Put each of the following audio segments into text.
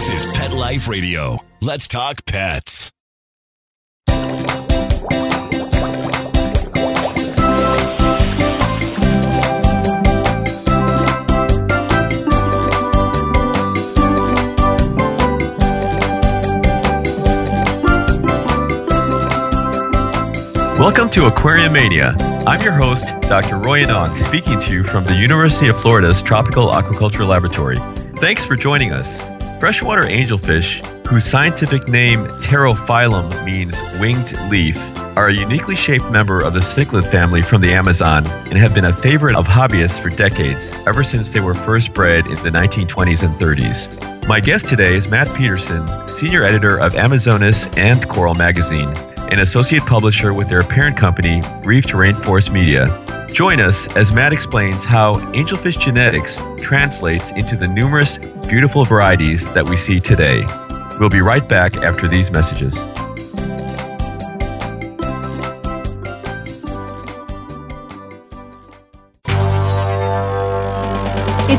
This is Pet Life Radio. Let's talk pets. Welcome to Aquarium Mania. I'm your host, Dr. Roy Yanong, speaking to you from the University of Florida's Tropical Aquaculture Laboratory. Thanks for joining us. Freshwater angelfish, whose scientific name Pterophyllum means winged leaf, are a uniquely shaped member of the cichlid family from the Amazon and have been a favorite of hobbyists for decades, ever since they were first bred in the 1920s and 30s. My guest today is Matt Peterson, senior editor of Amazonas and Coral Magazine, an associate publisher with their parent company, Reef to Rainforest Media. Join us as Matt explains how angelfish genetics translates into the numerous beautiful varieties that we see today. We'll be right back after these messages.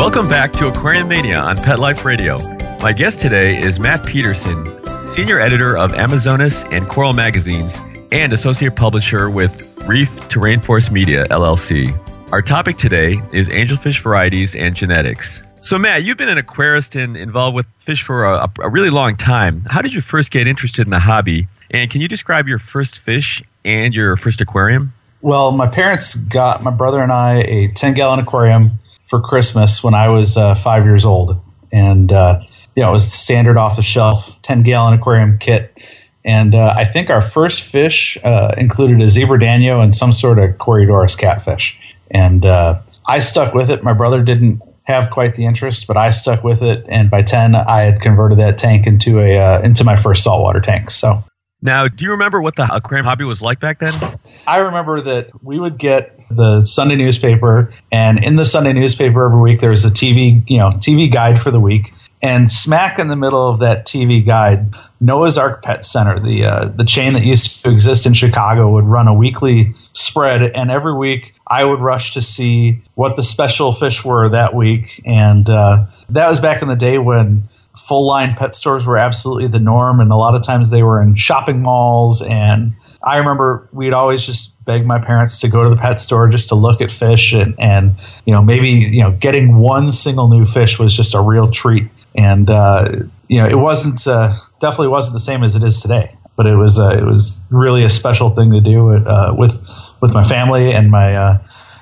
Welcome back to Aquarium Mania on Pet Life Radio. My guest today is Matt Peterson, senior editor of Amazonas and Coral magazines and associate publisher with Reef to Rainforest Media, LLC. Our topic today is angelfish varieties and genetics. So, Matt, you've been an aquarist and involved with fish for a, a really long time. How did you first get interested in the hobby? And can you describe your first fish and your first aquarium? Well, my parents got my brother and I a 10 gallon aquarium for Christmas when I was uh, five years old. And, uh, you know, it was standard off the shelf 10 gallon aquarium kit. And uh, I think our first fish uh, included a zebra danio and some sort of Corydoras catfish. And uh, I stuck with it. My brother didn't have quite the interest, but I stuck with it. And by 10, I had converted that tank into a uh, into my first saltwater tank. So now, do you remember what the aquarium hobby was like back then? I remember that we would get the Sunday newspaper, and in the Sunday newspaper every week there was a TV, you know, TV guide for the week. And smack in the middle of that TV guide, Noah's Ark Pet Center, the uh, the chain that used to exist in Chicago, would run a weekly spread, and every week I would rush to see what the special fish were that week. And uh, that was back in the day when full line pet stores were absolutely the norm, and a lot of times they were in shopping malls. And I remember we'd always just beg my parents to go to the pet store just to look at fish, and, and you know maybe you know getting one single new fish was just a real treat. And uh, you know it wasn't uh, definitely wasn't the same as it is today, but it was uh, it was really a special thing to do uh, with with my family and my uh,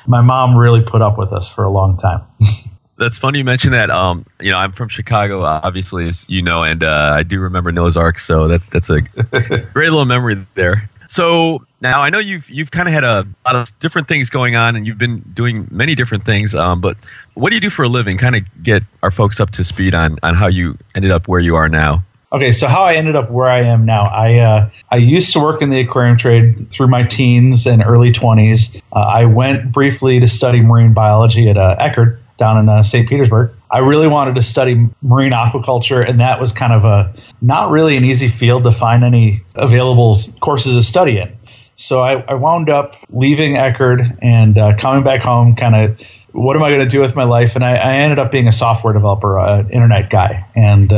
my mom really put up with us for a long time. That's funny you mentioned that. Um, you know, I'm from Chicago, obviously, as you know, and uh, I do remember Noah's Ark, so that's that's a great little memory there. So now I know you've you've kind of had a lot of different things going on, and you've been doing many different things. Um, but what do you do for a living? Kind of get our folks up to speed on on how you ended up where you are now. Okay, so how I ended up where I am now, I uh, I used to work in the aquarium trade through my teens and early twenties. Uh, I went briefly to study marine biology at uh, Eckerd down in uh, St. Petersburg. I really wanted to study marine aquaculture, and that was kind of a not really an easy field to find any available courses to study in. So I, I wound up leaving Eckerd and uh, coming back home, kind of what am I going to do with my life? And I, I, ended up being a software developer, an uh, internet guy, and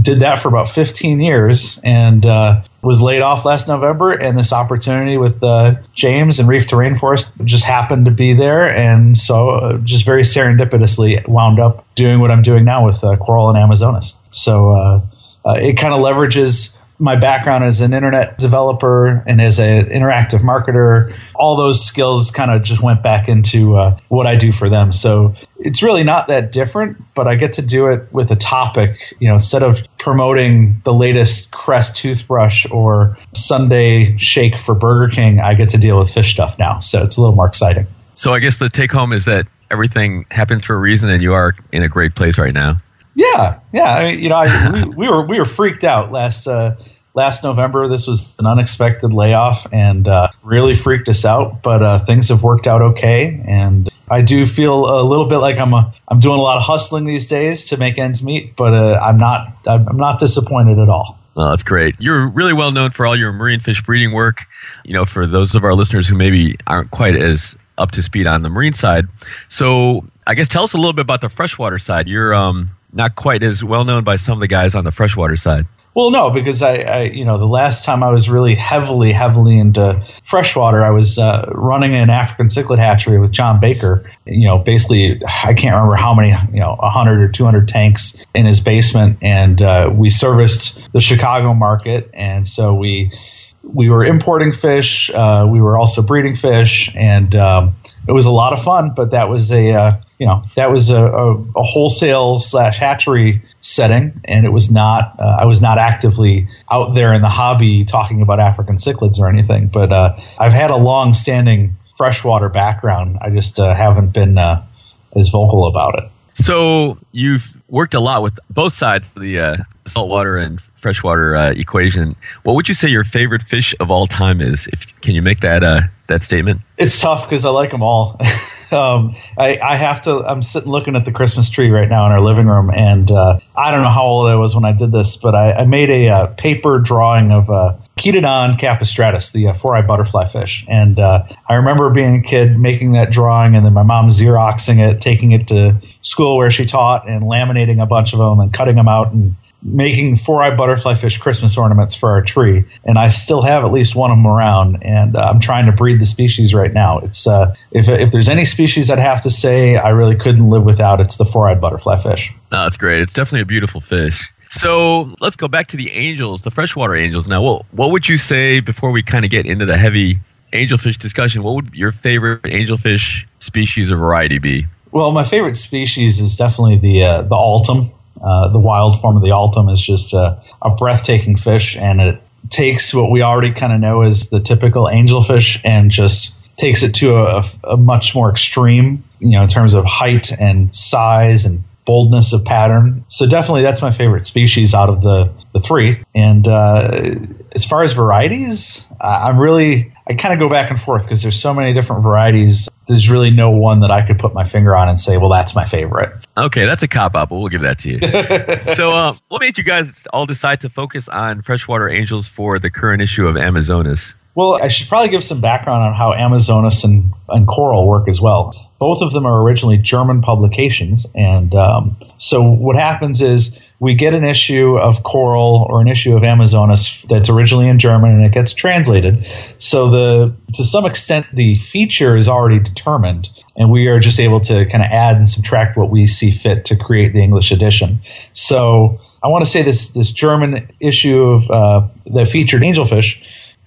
did that for about 15 years and uh, was laid off last November. And this opportunity with uh, James and Reef to Rainforest just happened to be there. And so, uh, just very serendipitously, wound up doing what I'm doing now with uh, Coral and Amazonas. So, uh, uh, it kind of leverages my background as an internet developer and as an interactive marketer, all those skills kind of just went back into uh, what I do for them. So it's really not that different, but I get to do it with a topic. You know, instead of promoting the latest Crest toothbrush or Sunday shake for Burger King, I get to deal with fish stuff now. So it's a little more exciting. So I guess the take home is that everything happens for a reason, and you are in a great place right now. Yeah, yeah. I mean, you know, I, we, we, were we were freaked out last uh, last November. This was an unexpected layoff and uh, really freaked us out. But uh, things have worked out okay, and I do feel a little bit like I'm a, I'm doing a lot of hustling these days to make ends meet. But uh, I'm not I'm not disappointed at all. Well, that's great. You're really well known for all your marine fish breeding work. You know, for those of our listeners who maybe aren't quite as up to speed on the marine side. So, I guess tell us a little bit about the freshwater side. You're um, not quite as well known by some of the guys on the freshwater side. Well, no, because I, I, you know, the last time I was really heavily, heavily into freshwater, I was uh, running an African cichlid hatchery with John Baker. You know, basically, I can't remember how many, you know, 100 or 200 tanks in his basement, and uh, we serviced the Chicago market, and so we we were importing fish, uh, we were also breeding fish, and um, it was a lot of fun. But that was a uh, you know that was a, a, a wholesale slash hatchery setting, and it was not. Uh, I was not actively out there in the hobby talking about African cichlids or anything. But uh, I've had a long standing freshwater background. I just uh, haven't been uh, as vocal about it. So you've worked a lot with both sides of the saltwater and freshwater uh, equation. What would you say your favorite fish of all time is? If can you make that uh, that statement? It's tough because I like them all. um, I, I, have to. I'm sitting looking at the Christmas tree right now in our living room, and uh, I don't know how old I was when I did this, but I, I made a, uh, paper drawing of uh, Chaetodon capistratus, the uh, four-eyed butterfly fish, and uh, I remember being a kid making that drawing, and then my mom xeroxing it, taking it to school where she taught, and laminating a bunch of them and cutting them out and making four-eyed butterfly fish Christmas ornaments for our tree, and I still have at least one of them around. And uh, I'm trying to breed the species right now. It's uh, if if there's any species I'd have to say I really couldn't live without, it's the four-eyed butterflyfish. No, that's great. It's definitely a beautiful fish. So let's go back to the angels, the freshwater angels. Now, what what would you say before we kind of get into the heavy angelfish discussion? What would your favorite angelfish species or variety be? Well, my favorite species is definitely the uh, the altum. Uh, the wild form of the altum is just a, a breathtaking fish, and it takes what we already kind of know as the typical angelfish and just takes it to a, a, much more extreme, you know, in terms of height and size and boldness of pattern. So definitely, that's my favorite species out of the the three. And uh, as far as varieties, I'm really I kind of go back and forth because there's so many different varieties. There's really no one that I could put my finger on and say, well, that's my favorite. Okay, that's a cop out, but we'll give that to you. so, uh, what made you guys all decide to focus on freshwater angels for the current issue of Amazonas? Well, I should probably give some background on how Amazonas and, and Coral work as well. Both of them are originally German publications. And um, so, what happens is we get an issue of Coral or an issue of Amazonas that's originally in German and it gets translated. So the to some extent the feature is already determined and we are just able to kind of add and subtract what we see fit to create the English edition. So I want to say this this German issue of uh, that featured angelfish.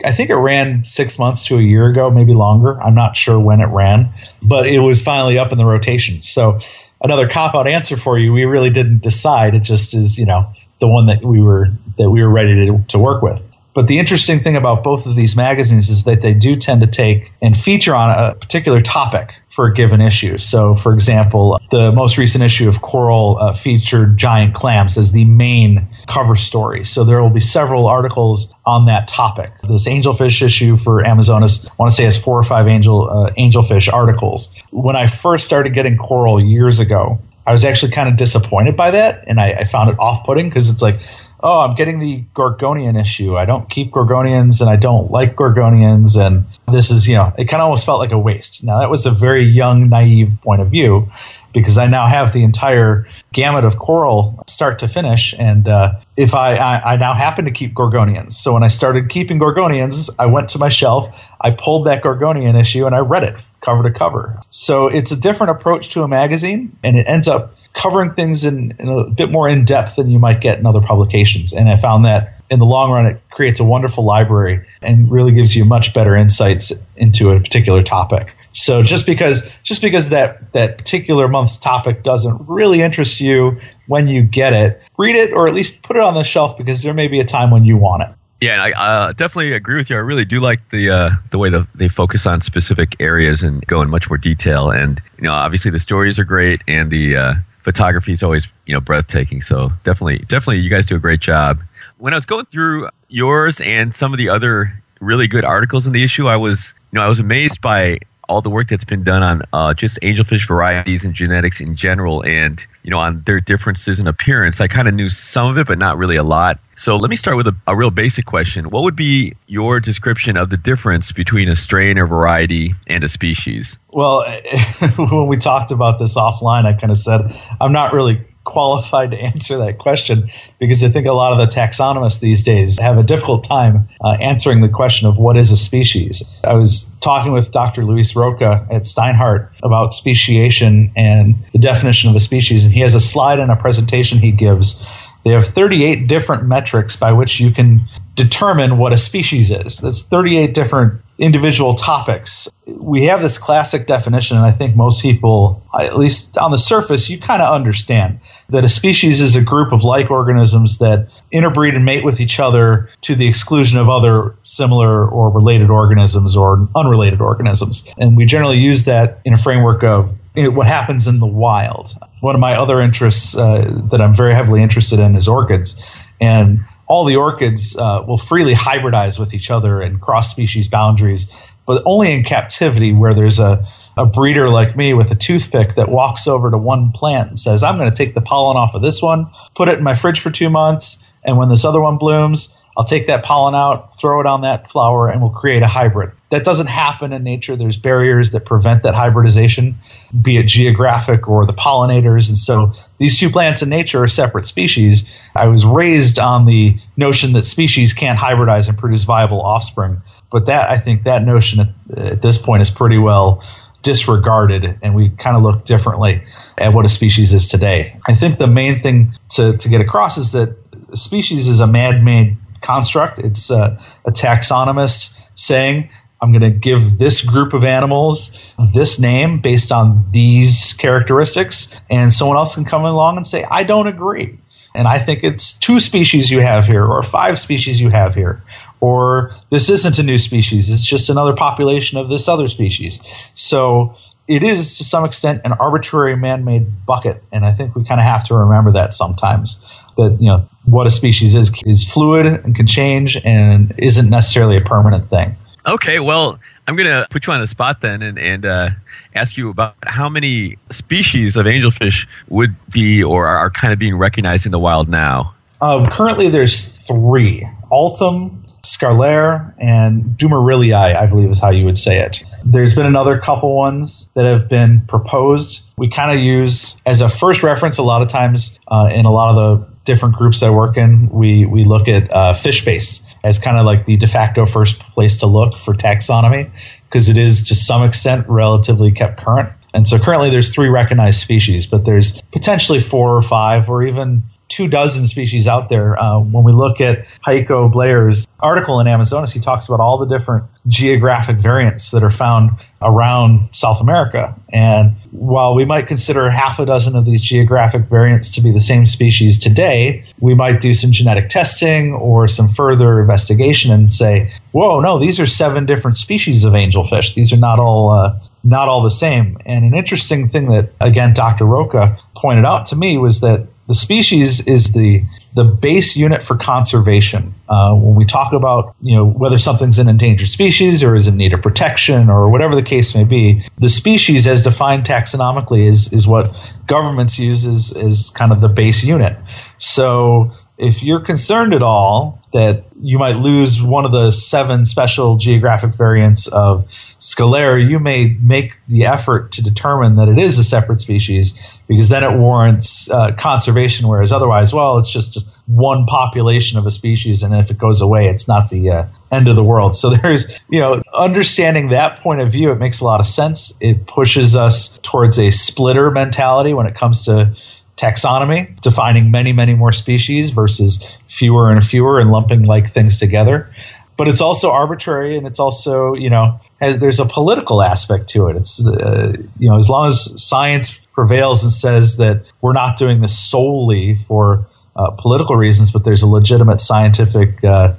I think it ran six months to a year ago, maybe longer. I'm not sure when it ran, but it was finally up in the rotation. So another cop out answer for you. We really didn't decide. It just is, you know, the one that we were that we were ready to, to work with. But the interesting thing about both of these magazines is that they do tend to take and feature on a particular topic for a given issue. So, for example, the most recent issue of Coral uh, featured giant clams as the main cover story. So, there will be several articles on that topic. This angelfish issue for Amazonas, I want to say, has four or five angel uh, angelfish articles. When I first started getting Coral years ago, I was actually kind of disappointed by that, and I, I found it off-putting because it's like, oh, I'm getting the Gorgonian issue. I don't keep Gorgonians and I don't like Gorgonians. And this is, you know, it kind of almost felt like a waste. Now, that was a very young, naive point of view because I now have the entire gamut of coral start to finish. And uh, if I, I, I, now happen to keep Gorgonians. So when I started keeping Gorgonians, I went to my shelf, I pulled that Gorgonian issue, and I read it cover to cover. So it's a different approach to a magazine, and it ends up covering things in, in, a bit more in depth than you might get in other publications. And I found that in the long run, it creates a wonderful library and really gives you much better insights into a particular topic. So just because just because that that particular month's topic doesn't really interest you when you get it, read it or at least put it on the shelf because there may be a time when you want it. Yeah, I uh, definitely agree with you. I really do like the uh, the way the, they focus on specific areas and go in much more detail. And you know, obviously the stories are great, and the uh, photography is always you know breathtaking. So definitely, definitely, you guys do a great job. When I was going through yours and some of the other really good articles in the issue, I was you know I was amazed by all the work that's been done on uh, just angelfish varieties and genetics in general, and you know on their differences in appearance. I kind of knew some of it, but not really a lot. So let me start with a, a, real basic question. What would be your description of the difference between a strain or variety and a species? Well, when we talked about this offline, I kind of said I'm not really qualified to answer that question because I think a lot of the taxonomists these days have a difficult time uh, answering the question of what is a species. I was talking with Dr. Luiz Rocha at Steinhart about speciation and the definition of a species, and he has a slide in a presentation he gives they have 38 different metrics by which you can determine what a species is. That's 38 different individual topics. We have this classic definition, and I think most people, at least on the surface, you kind of understand that a species is a group of like organisms that interbreed and mate with each other to the exclusion of other similar or related organisms or unrelated organisms. And we generally use that in a framework of what happens in the wild. One of my other interests uh, that I'm very heavily interested in is orchids, and all the orchids uh, will freely hybridize with each other and cross species boundaries, but only in captivity where there's a a breeder like me with a toothpick that walks over to one plant and says, I'm going to take the pollen off of this one, put it in my fridge for two months, and when this other one blooms, I'll take that pollen out, throw it on that flower, and we'll create a hybrid. That doesn't happen in nature. There's barriers that prevent that hybridization, be it geographic or the pollinators. And so these two plants in nature are separate species. I was raised on the notion that species can't hybridize and produce viable offspring. But that, I think, that notion at, at this point is pretty well disregarded and we kind of look differently at what a species is today. I think the main thing to, to get across is that species is a man made construct. It's a, a taxonomist saying, I'm going to give this group of animals this name based on these characteristics. And someone else can come along and say, I don't agree. And I think it's two species you have here, or five species you have here, or this isn't a new species, it's just another population of this other species. So it is to some extent an arbitrary man-made bucket, and I think we kind of have to remember that sometimes that you know what a species is is fluid and can change and isn't necessarily a permanent thing. Okay, well, I'm going to put you on the spot then and, and uh, ask you about how many species of angelfish would be or are, kind of being recognized in the wild now. Um, currently, there's three: Altum, Scalare, and Dumerilii, I believe is how you would say it. There's been another couple ones that have been proposed. We kind of use as a first reference a lot of times uh, in a lot of the different groups I work in. We we look at uh, FishBase as kind of like the de facto first place to look for taxonomy because it is to some extent relatively kept current. And so currently there's three recognized species, but there's potentially four or five or even two dozen species out there. Uh, when we look at Heiko Bleher's article in Amazonas, he talks about all the different geographic variants that are found around South America. And while we might consider half a dozen of these geographic variants to be the same species today, we might do some genetic testing or some further investigation and say, whoa, no, these are seven different species of angelfish. These are not all. Uh, not all the same. And an interesting thing that, again, Dr. Rocha pointed out to me was that the species is the the base unit for conservation. Uh, when we talk about you know whether something's an endangered species or is in need of protection or whatever the case may be, the species as defined taxonomically is is what governments use as, as kind of the base unit. So if you're concerned at all that you might lose one of the seven special geographic variants of Scalare, you may make the effort to determine that it is a separate species because then it warrants uh, conservation, whereas otherwise, well, it's just one population of a species, and if it goes away, it's not the uh, end of the world. So there's, you know, understanding that point of view, it makes a lot of sense. It pushes us towards a splitter mentality when it comes to taxonomy, defining many, many more species versus fewer and fewer and lumping like things together. But it's also arbitrary and it's also, you know, has, there's a political aspect to it. It's, uh, you know, as long as science prevails and says that we're not doing this solely for uh, political reasons, but there's a legitimate scientific uh,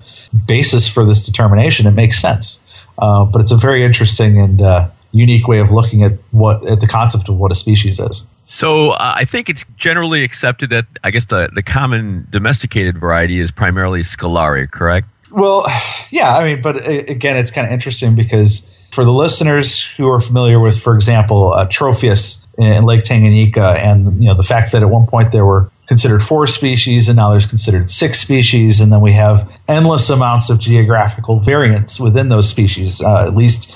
basis for this determination, it makes sense. Uh, but it's a very interesting and uh, unique way of looking at what at the concept of what a species is. So uh, I think it's generally accepted that I guess the, the common domesticated variety is primarily Scalare, correct? Well, yeah, I mean, but again, it's kind of interesting because for the listeners who are familiar with, for example, uh, Tropheus in Lake Tanganyika, and you know the fact that at one point there were considered four species and now there's considered six species and then we have endless amounts of geographical variance within those species uh, at least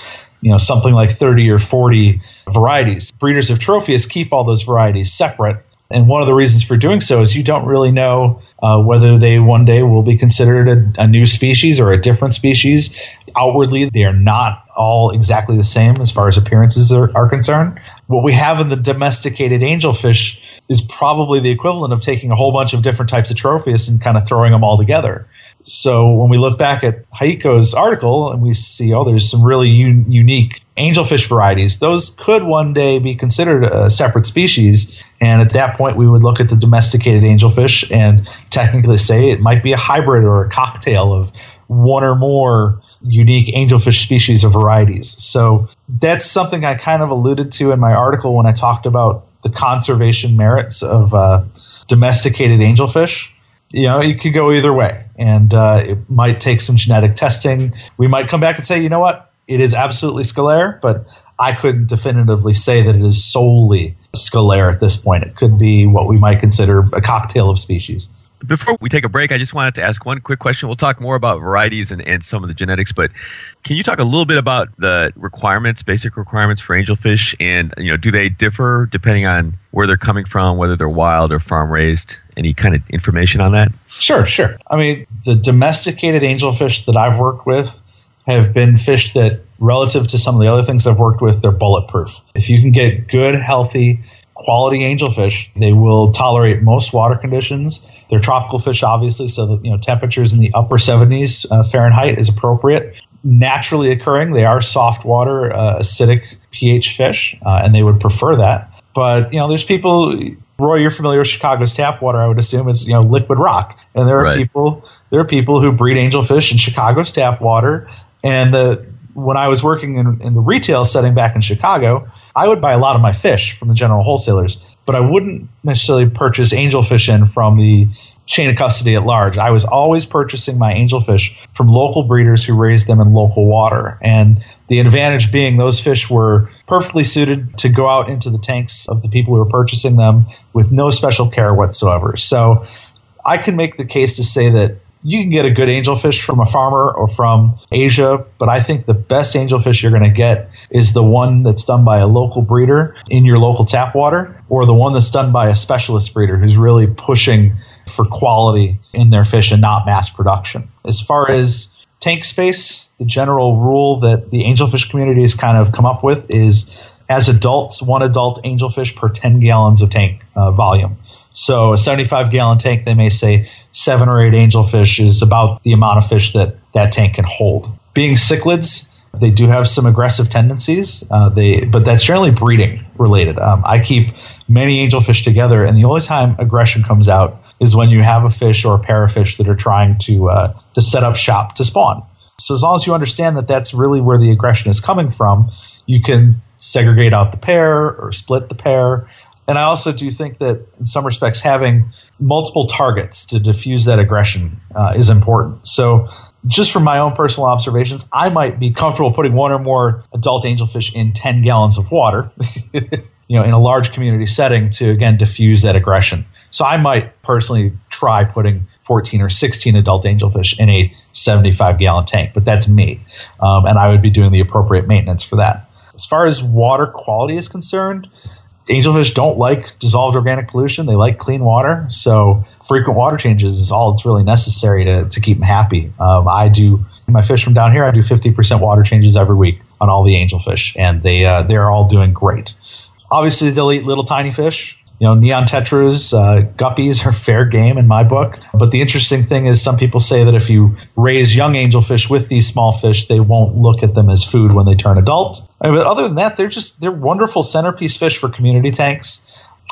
you know something like 30 or 40 varieties breeders of tropheus keep all those varieties separate and one of the reasons for doing so is you don't really know uh, whether they one day will be considered a, a, new species or a different species. Outwardly, they are not all exactly the same as far as appearances are, are concerned. What we have in the domesticated angelfish is probably the equivalent of taking a whole bunch of different types of tropheus and kind of throwing them all together. So when we look back at Heiko's article and we see, oh, there's some really un- unique angelfish varieties, those could one day be considered a separate species. And at that point, we would look at the domesticated angelfish and technically say it might be a hybrid or a cocktail of one or more unique angelfish species or varieties. So that's something I kind of alluded to in my article when I talked about the conservation merits of uh, domesticated angelfish you know, it could go either way. And uh, it might take some genetic testing. We might come back and say, you know what, it is absolutely scalare, but I couldn't definitively say that it is solely scalare at this point. It could be what we might consider a cocktail of species. Before we take a break, I just wanted to ask one quick question. We'll talk more about varieties and, and some of the genetics, but can you talk a little bit about the requirements, basic requirements for angelfish, and you know, do they differ depending on where they're coming from, whether they're wild or farm raised? Any kind of information on that? Sure, sure. I mean, the domesticated angelfish that I've worked with have been fish that, relative to some of the other things I've worked with, they're bulletproof. If you can get good, healthy, quality angelfish, they will tolerate most water conditions they're tropical fish, obviously, so that, you know temperatures in the upper 70s uh, Fahrenheit is appropriate. Naturally occurring, they are soft water, uh, acidic pH fish, uh, and they would prefer that. But you know, there's people. Roy, you're familiar with Chicago's tap water. I would assume it's you know liquid rock, and there are right. people. There are people who breed angelfish in Chicago's tap water. And the when I was working in, in the retail setting back in Chicago, I would buy a lot of my fish from the general wholesalers but I wouldn't necessarily purchase angelfish in from the chain of custody at large. I was always purchasing my angelfish from local breeders who raised them in local water. And the advantage being those fish were perfectly suited to go out into the tanks of the people who were purchasing them with no special care whatsoever. So I can make the case to say that you can get a good angelfish from a farmer or from Asia, but I think the best angelfish you're going to get is the one that's done by a local breeder in your local tap water, or the one that's done by a specialist breeder who's really pushing for quality in their fish and not mass production. As far as tank space, the general rule that the angelfish community has kind of come up with is as adults, one adult angelfish per 10 gallons of tank uh, volume. So a 75 gallon tank, they may say seven or eight angelfish is about the amount of fish that that tank can hold. Being cichlids, they do have some aggressive tendencies, uh, they, but that's generally breeding related. Um, I keep many angelfish together, and the only time aggression comes out is when you have a fish or a pair of fish that are trying to uh, to set up shop to spawn. So as long as you understand that that's really where the aggression is coming from, you can segregate out the pair or split the pair and I also do think that in some respects, having multiple targets to diffuse that aggression uh, is important. So, just from my own personal observations, I might be comfortable putting one or more adult angelfish in 10 gallons of water, you know, in a large community setting to again diffuse that aggression. So, I might personally try putting 14 or 16 adult angelfish in a 75 gallon tank, but that's me. Um, and I would be doing the appropriate maintenance for that. As far as water quality is concerned, angelfish don't like dissolved organic pollution. They like clean water. So frequent water changes is all that's really necessary to, to keep them happy. Um, I do my fish from down here. I do 50% water changes every week on all the angelfish, and they uh, they're all doing great. Obviously, they'll eat little tiny fish. You know, neon tetras, uh, guppies are fair game in my book. But the interesting thing is, some people say that if you raise young angelfish with these small fish, they won't look at them as food when they turn adult. Mean, but other than that, they're just they're wonderful centerpiece fish for community tanks.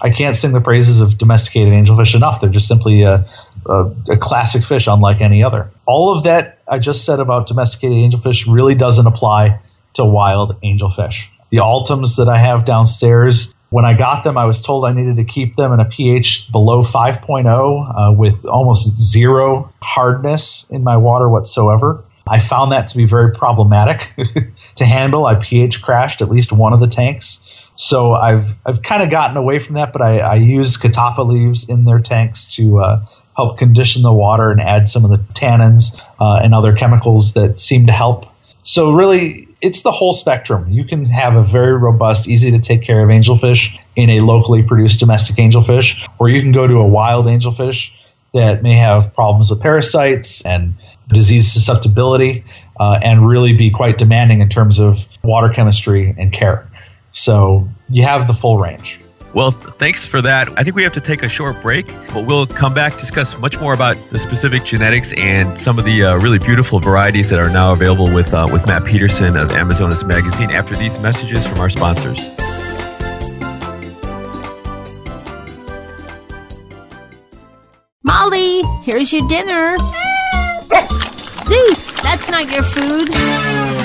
I can't sing the praises of domesticated angelfish enough. They're just simply a, a, a, classic fish, unlike any other. All of that I just said about domesticated angelfish really doesn't apply to wild angelfish. The Altums that I have downstairs, when I got them, I was told I needed to keep them in a pH below 5.0 uh, with almost zero hardness in my water whatsoever. I found that to be very problematic to handle. I pH crashed at least one of the tanks. So I've I've kind of gotten away from that, but I, I use catappa leaves in their tanks to uh, help condition the water and add some of the tannins uh, and other chemicals that seem to help. So really, it's the whole spectrum. You can have a very robust, easy to take care of angelfish in a locally produced domestic angelfish, or you can go to a wild angelfish that may have problems with parasites and disease susceptibility, uh, and really be quite demanding in terms of water chemistry and care. So you have the full range. Well, thanks for that. I think we have to take a short break, but we'll come back discuss much more about the specific genetics and some of the uh, really beautiful varieties that are now available with uh, with Matt Peterson of Amazonas Magazine after these messages from our sponsors. Molly, here's your dinner. Zeus, that's not your food.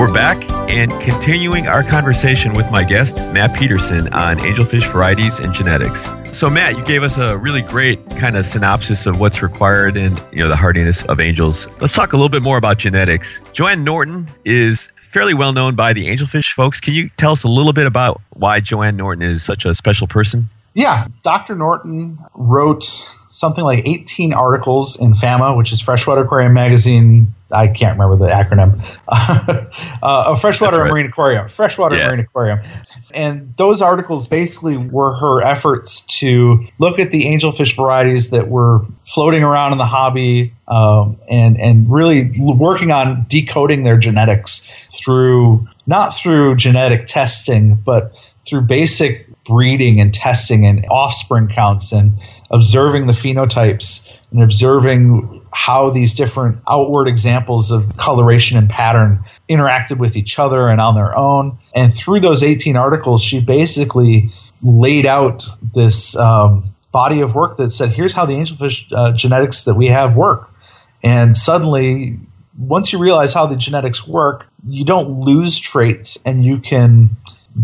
We're back and continuing our conversation with my guest, Matt Peterson, on angelfish varieties and genetics. So, Matt, you gave us a really great kind of synopsis of what's required and you know the hardiness of angels. Let's talk a little bit more about genetics. Joanne Norton is fairly well known by the angelfish folks. Can you tell us a little bit about why Joanne Norton is such a special person? Yeah, Dr. Norton wrote something like 18 articles in FAMA, which is Freshwater Aquarium Magazine. I can't remember the acronym. uh, a Freshwater right. Marine Aquarium. Freshwater Yeah. Marine Aquarium. And those articles basically were her efforts to look at the angelfish varieties that were floating around in the hobby um, and, and really working on decoding their genetics through, not through genetic testing, but through basic breeding and testing and offspring counts and observing the phenotypes and observing how these different outward examples of coloration and pattern interacted with each other and on their own. And through those 18 articles, she basically laid out this um, body of work that said, here's how the angelfish uh, genetics that we have work. And suddenly, once you realize how the genetics work, you don't lose traits and you can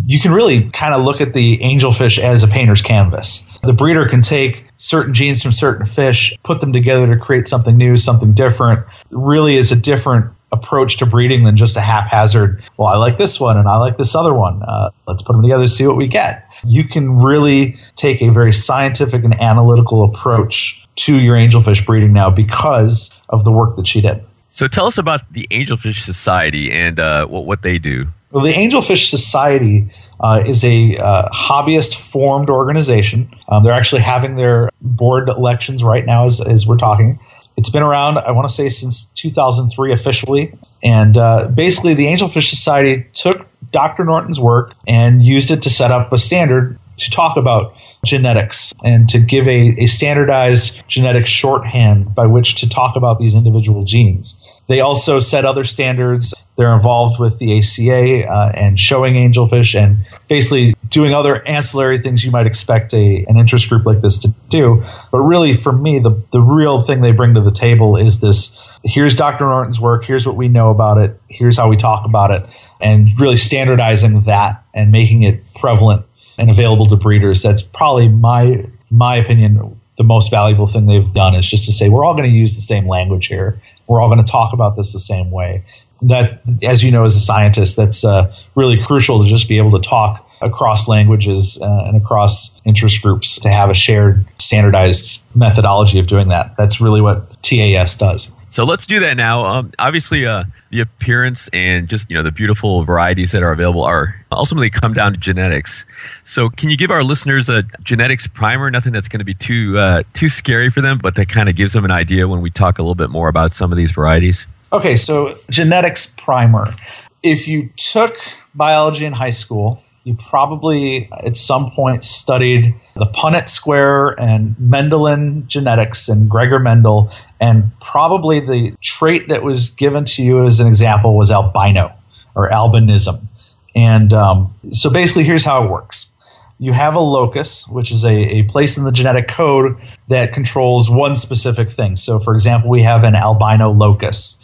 you can really kind of look at the angelfish as a painter's canvas. The breeder can take certain genes from certain fish, put them together to create something new, something different. It really is a different approach to breeding than just a haphazard, well, I like this one and I like this other one. Uh, let's put them together see what we get. You can really take a very scientific and analytical approach to your angelfish breeding now because of the work that she did. So, tell us about the Angelfish Society and uh, what, what they do. Well, the Angelfish Society uh, is a uh, hobbyist formed organization. Um, they're actually having their board elections right now as, as we're talking. It's been around, I want to say, since 2003 officially. And uh, basically, the Angelfish Society took Dr. Norton's work and used it to set up a standard to talk about genetics and to give a, a standardized genetic shorthand by which to talk about these individual genes. They also set other standards They're involved with the ACA uh, and showing angelfish and basically doing other ancillary things you might expect a, an interest group like this to do. But really, for me, the, the real thing they bring to the table is this here's Dr. Norton's work, here's what we know about it, here's how we talk about it, and really standardizing that and making it prevalent and available to breeders. That's probably my my opinion the most valuable thing they've done is just to say we're all going to use the same language here. We're all going to talk about this the same way that, as you know, as a scientist, that's uh, really crucial to just be able to talk across languages uh, and across interest groups to have a shared standardized methodology of doing that. That's really what TAS does. So let's do that now. Um, obviously, uh, the appearance and just you know the beautiful varieties that are available are ultimately come down to genetics. So, can you give our listeners a genetics primer? Nothing that's going to be too uh, too scary for them, but that kind of gives them an idea when we talk a little bit more about some of these varieties. Okay, so genetics primer. If you took biology in high school, you probably at some point studied the Punnett square and Mendelian genetics and Gregor Mendel, and probably the trait that was given to you as an example was albino or albinism. And um, so basically, here's how it works you have a locus, which is a, a place in the genetic code that controls one specific thing. So, for example, we have an albino locus.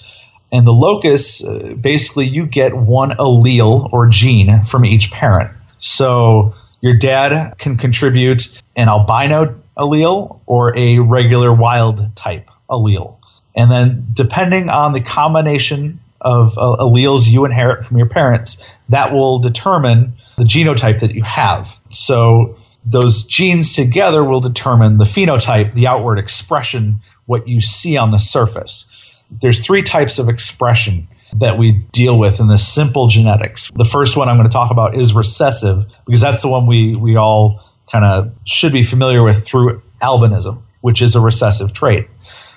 And the locus, uh, basically, you get one allele or gene from each parent. So your dad can contribute an albino allele or a regular wild type allele. And then, depending on the combination of uh, alleles you inherit from your parents, that will determine the genotype that you have. So, those genes together will determine the phenotype, the outward expression, what you see on the surface there's three types of expression that we deal with in the simple genetics. The first one I'm going to talk about is recessive because that's the one we we all kind of should be familiar with through albinism, which is a recessive trait.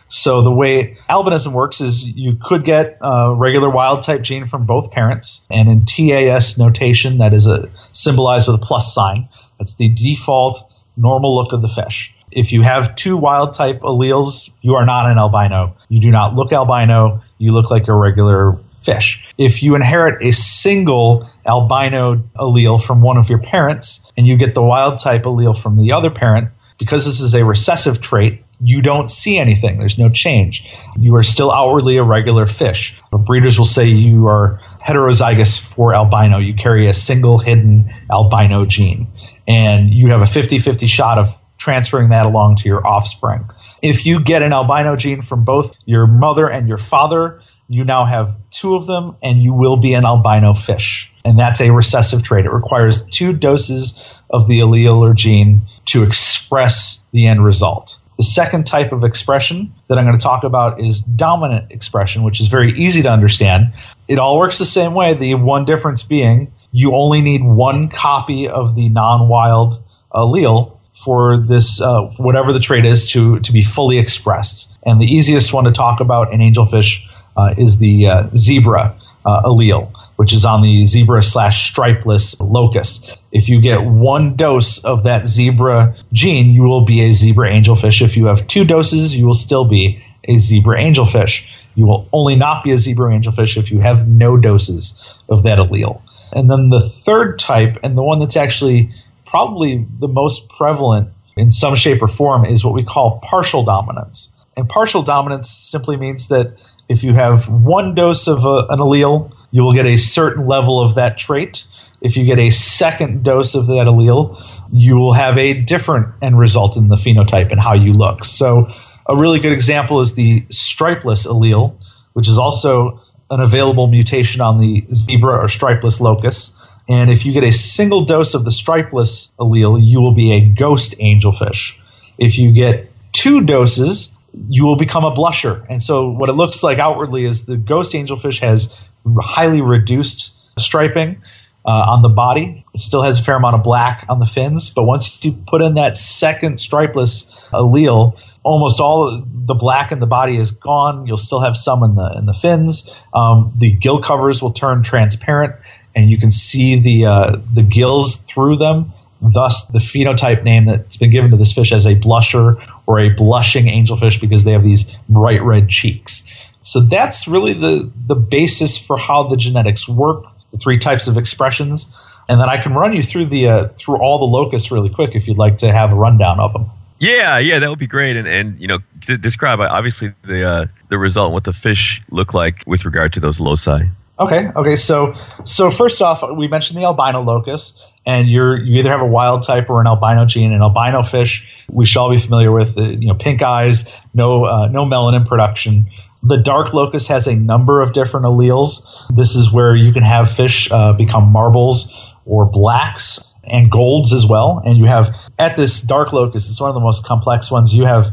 So the way albinism works is you could get a regular wild type gene from both parents, and in TAS notation, that is a symbolized with a plus sign. That's the default normal look of the fish if you have two wild type alleles, you are not an albino. You do not look albino. You look like a regular fish. If you inherit a single albino allele from one of your parents and you get the wild type allele from the other parent, because this is a recessive trait, you don't see anything. There's no change. You are still outwardly a regular fish. But breeders will say you are heterozygous for albino. You carry a single hidden albino gene. And you have a 50 50 shot of transferring that along to your offspring. If you get an albino gene from both your mother and your father, you now have two of them and you will be an albino fish. And that's a recessive trait. It requires two doses of the allele or gene to express the end result. The second type of expression that I'm going to talk about is dominant expression, which is very easy to understand. It all works the same way, the one difference being you only need one copy of the non wild allele for this uh, whatever the trait is to to be fully expressed. And the easiest one to talk about in angelfish uh, is the uh, zebra uh, allele, which is on the zebra slash stripeless locus. If you get one dose of that zebra gene, you will be a zebra angelfish. If you have two doses, you will still be a zebra angelfish. You will only not be a zebra angelfish if you have no doses of that allele. And then the third type, and the one that's actually probably the most prevalent in some shape or form is what we call partial dominance. And partial dominance simply means that if you have one dose of a, an allele, you will get a certain level of that trait. If you get a second dose of that allele, you will have a different end result in the phenotype and how you look. So, a really good example is the stripeless allele, which is also an available mutation on the zebra or stripeless locus. And if you get a single dose of the stripeless allele, you will be a ghost angelfish. If you get two doses, you will become a blusher. And so, what it looks like outwardly is the ghost angelfish has highly reduced striping uh, on the body. It still has a fair amount of black on the fins, but once you put in that second stripeless allele, almost all the black in the body is gone. You'll still have some in the in the fins. Um, the gill covers will turn transparent, and you can see the uh, the gills through them. Thus, the phenotype name that's been given to this fish as a blusher or a blushing angelfish because they have these bright red cheeks. So that's really the, the basis for how the genetics work, the three types of expressions. And then I can run you through the uh, through all the locusts really quick if you'd like to have a rundown of them. Yeah, yeah, that would be great. And and you know, describe obviously the uh, the result, what the fish look like with regard to those loci. Okay, okay. So so first off, we mentioned the albino locus, and you're you either have a wild type or an albino gene. An albino fish, we should all be familiar with. Uh, you know, pink eyes, no uh, no melanin production. The dark locus has a number of different alleles. This is where you can have fish uh, become marbles or blacks and golds as well. And you have at this dark locus, it's one of the most complex ones. You have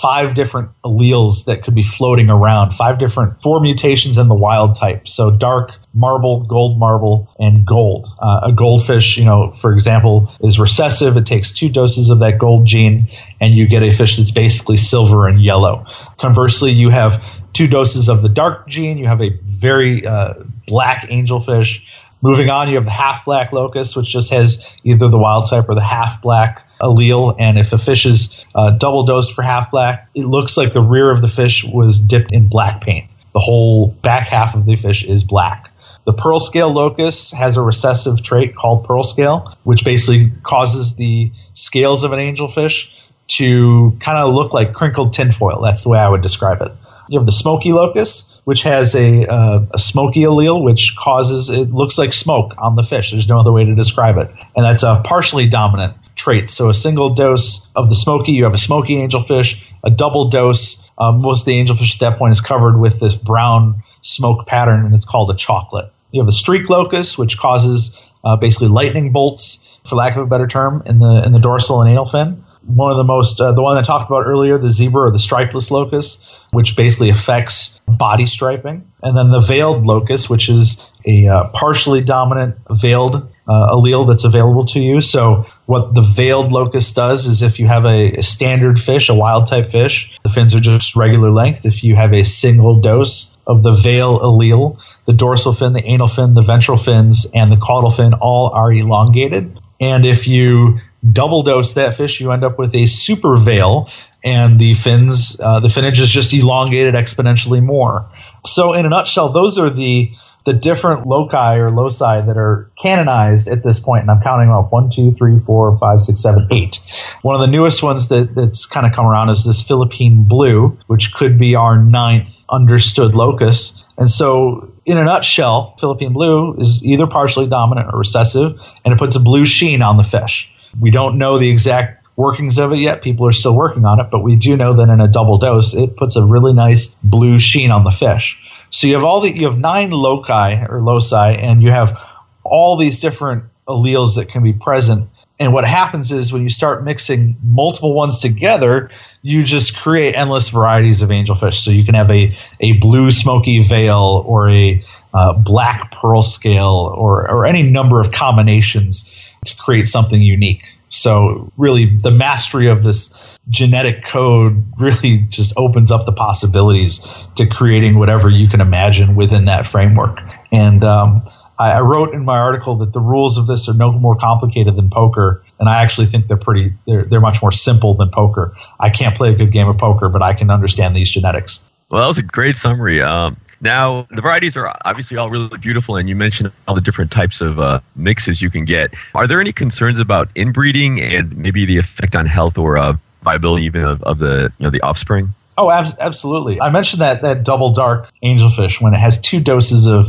five different alleles that could be floating around, five different, four mutations in the wild type. So dark, marble, gold marble, and gold. Uh, a goldfish, you know, for example, is recessive. It takes two doses of that gold gene, and you get a fish that's basically silver and yellow. Conversely, you have two doses of the dark gene. You have a very uh, black angelfish. Moving on, you have the half black locus, which just has either the wild type or the half black allele. And if a fish is uh, double dosed for half black, it looks like the rear of the fish was dipped in black paint. The whole back half of the fish is black. The pearl scale locus has a recessive trait called pearl scale, which basically causes the scales of an angelfish to kind of look like crinkled tinfoil. That's the way I would describe it. You have the smoky locus, which has a, uh, a smoky allele, which causes it looks like smoke on the fish. There's no other way to describe it, and that's a partially dominant trait. So a single dose of the smoky, you have a smoky angelfish. A double dose, uh, most of the angelfish at that point is covered with this brown smoke pattern, and it's called a chocolate. You have a streak locus, which causes uh, basically lightning bolts, for lack of a better term, in the in the dorsal and anal fin. One of the most, uh, the one I talked about earlier, the zebra or the stripeless locus, which basically affects body striping, and then the veiled locus, which is a uh, partially dominant veiled uh, allele that's available to you. So what the veiled locus does is if you have a, a, standard fish, a wild type fish, the fins are just regular length. If you have a single dose of the veil allele, the dorsal fin, the anal fin, the ventral fins, and the caudal fin all are elongated. And if you double dose that fish, you end up with a super veil, and the fins, uh, the finnage is just elongated exponentially more. So, in a nutshell, those are the the different loci or loci that are canonized at this point, and I'm counting up one, two, three, four, five, six, seven, eight. One of the newest ones that, that's kind of come around is this Philippine blue, which could be our ninth understood locus. And so, in a nutshell, Philippine blue is either partially dominant or recessive, and it puts a blue sheen on the fish. We don't know the exact workings of it yet. People are still working on it, but we do know that in a double dose, it puts a really nice blue sheen on the fish. So you have all the you have nine loci or loci, and you have all these different alleles that can be present. And what happens is when you start mixing multiple ones together, you just create endless varieties of angelfish. So you can have a, a blue smoky veil or a uh, black pearl scale or, or any number of combinations to create something unique. So really, the mastery of this genetic code really just opens up the possibilities to creating whatever you can imagine within that framework. And um, I, I, wrote in my article that the rules of this are no more complicated than poker, and I actually think they're pretty they're they're much more simple than poker. I can't play a good game of poker, but I can understand these genetics. Well, that was a great summary. Um, now, the varieties are obviously all really beautiful, and you mentioned all the different types of uh, mixes you can get. Are there any concerns about inbreeding and maybe the effect on health or uh, viability even of, of the you know the offspring? Oh, ab- absolutely. I mentioned that that double dark angelfish when it has two doses of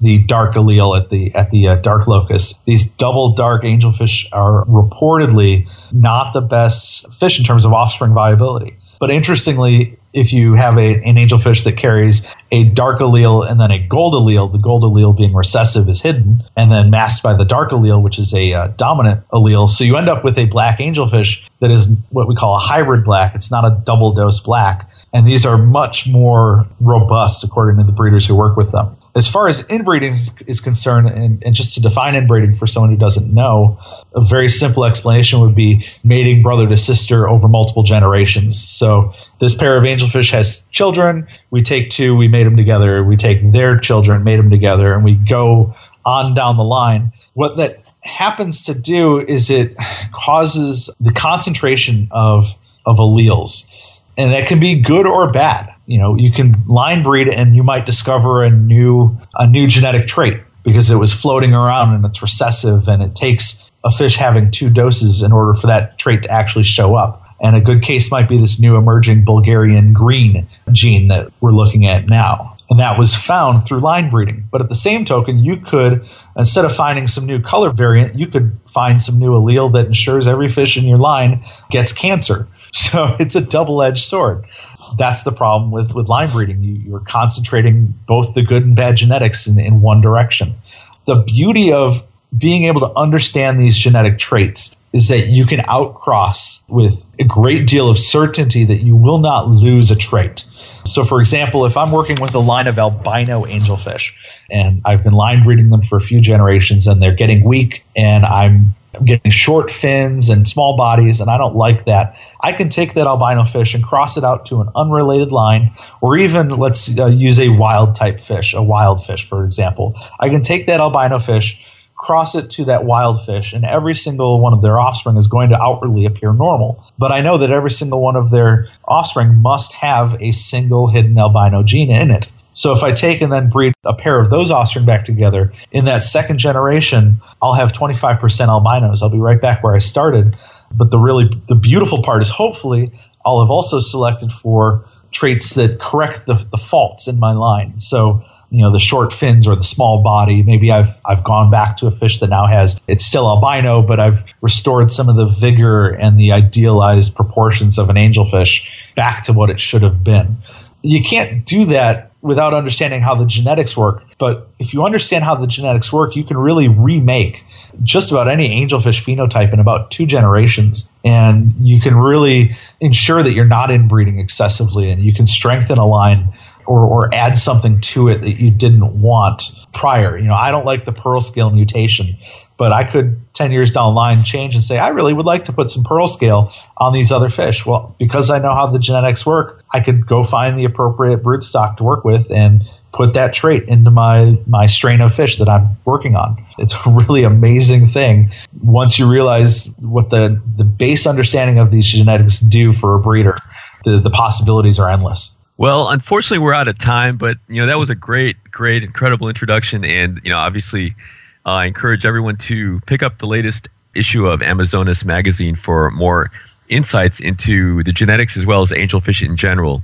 the dark allele at the at the uh, dark locus. These double dark angelfish are reportedly not the best fish in terms of offspring viability. But interestingly, if you have a, an angelfish that carries a dark allele and then a gold allele, the gold allele being recessive is hidden and then masked by the dark allele, which is a uh, dominant allele. So you end up with a black angelfish that is what we call a hybrid black. It's not a double dose black. And these are much more robust according to the breeders who work with them as far as inbreeding is concerned, and, and, just to define inbreeding for someone who doesn't know, a very simple explanation would be mating brother to sister over multiple generations. So this pair of angelfish has children. We take two, we mate them together. We take their children, mate them together, and we go on down the line. What that happens to do is it causes the concentration of of alleles, and that can be good or bad you know, you can line breed and you might discover a new a new genetic trait because it was floating around and it's recessive and it takes a fish having two doses in order for that trait to actually show up. And a good case might be this new emerging Bulgarian green gene that we're looking at now. And that was found through line breeding. But at the same token, you could, instead of finding some new color variant, you could find some new allele that ensures every fish in your line gets cancer. So it's a double edged sword. That's the problem with, with line breeding. You, you're concentrating both the good and bad genetics in, in one direction. The beauty of being able to understand these genetic traits is that you can outcross with a great deal of certainty that you will not lose a trait. So, for example, if I'm working with a line of albino angelfish and I've been line breeding them for a few generations and they're getting weak and I'm getting short fins and small bodies and I don't like that, I can take that albino fish and cross it out to an unrelated line or even let's uh, use a wild type fish, a wild fish, for example. I can take that albino fish cross it to that wild fish, and every single one of their offspring is going to outwardly appear normal. But I know that every single one of their offspring must have a single hidden albino gene in it. So if I take and then breed a pair of those offspring back together, in that second generation, I'll have 25% albinos. I'll be right back where I started. But the really the beautiful part is hopefully I'll have also selected for traits that correct the, the faults in my line. So you know the short fins or the small body. Maybe I've I've gone back to a fish that now has it's still albino, but I've restored some of the vigor and the idealized proportions of an angelfish back to what it should have been. You can't do that without understanding how the genetics work. But if you understand how the genetics work, you can really remake just about any angelfish phenotype in about two generations. And you can really ensure that you're not inbreeding excessively and you can strengthen a line or, or add something to it that you didn't want prior. You know, I don't like the pearl scale mutation, but I could 10 years down the line change and say, I really would like to put some pearl scale on these other fish. Well, because I know how the genetics work, I could go find the appropriate broodstock to work with and put that trait into my my strain of fish that I'm working on. It's a really amazing thing once you realize what the the base understanding of these genetics do for a breeder. The the possibilities are endless. Well, unfortunately, we're out of time, but you know that was a great, great, incredible introduction, and you know, obviously, uh, I encourage everyone to pick up the latest issue of Amazonas magazine for more insights into the genetics as well as angelfish in general.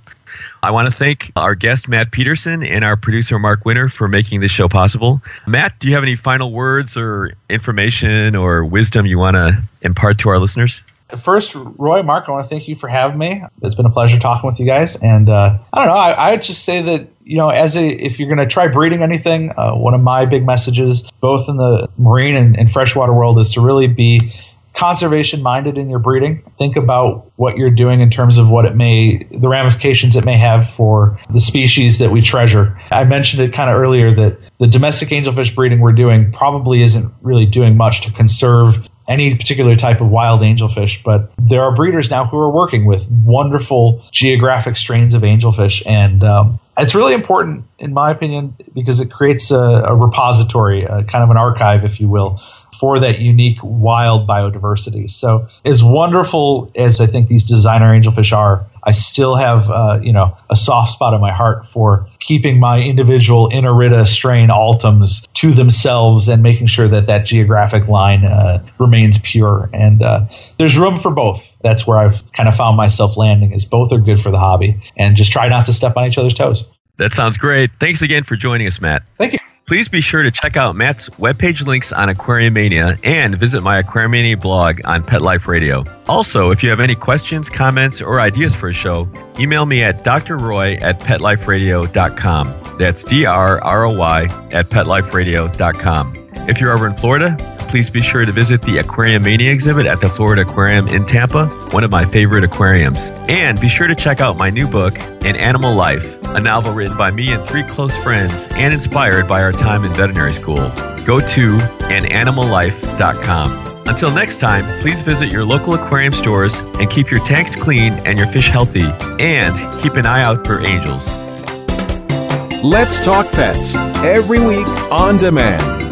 I want to thank our guest Matt Pedersen and our producer Mark Winter for making this show possible. Matt, do you have any final words or information or wisdom you want to impart to our listeners? First, Roy, Mark, I want to thank you for having me. It's been a pleasure talking with you guys. And uh, I don't know, I, I would just say that you know, as a if you're going to try breeding anything, uh, one of my big messages, both in the marine and, and freshwater world, is to really be conservation minded in your breeding. Think about what you're doing in terms of what it may, the ramifications it may have for the species that we treasure. I mentioned it kind of earlier that the domestic angelfish breeding we're doing probably isn't really doing much to conserve any particular type of wild angelfish, but there are breeders now who are working with wonderful geographic strains of angelfish. And um, it's really important, in my opinion, because it creates a, a repository, a kind of an archive, if you will, for that unique wild biodiversity. So, as wonderful as I think these designer angelfish are, I still have uh, you know a soft spot in my heart for keeping my individual Inirida strain Altums to themselves and making sure that that geographic line uh, remains pure. And uh, there's room for both. That's where I've kind of found myself landing. Is both are good for the hobby, and just try not to step on each other's toes. That sounds great. Thanks again for joining us, Matt. Thank you. Please be sure to check out Matt's webpage links on Aquariumania and visit my Aquariumania blog on Pet Life Radio. Also, if you have any questions, comments, or ideas for a show, email me at drroy at petliferadio.com. That's D R R O Y at petliferadio.com. If you're over in Florida, please be sure to visit the Aquariumania exhibit at the Florida Aquarium in Tampa, one of my favorite aquariums. And be sure to check out my new book, An Animal Life, a novel written by me and three close friends and inspired by our time in veterinary school. Go to ananimallife.com. Until next time, please visit your local aquarium stores and keep your tanks clean and your fish healthy. And keep an eye out for angels. Let's Talk Pets every week on demand,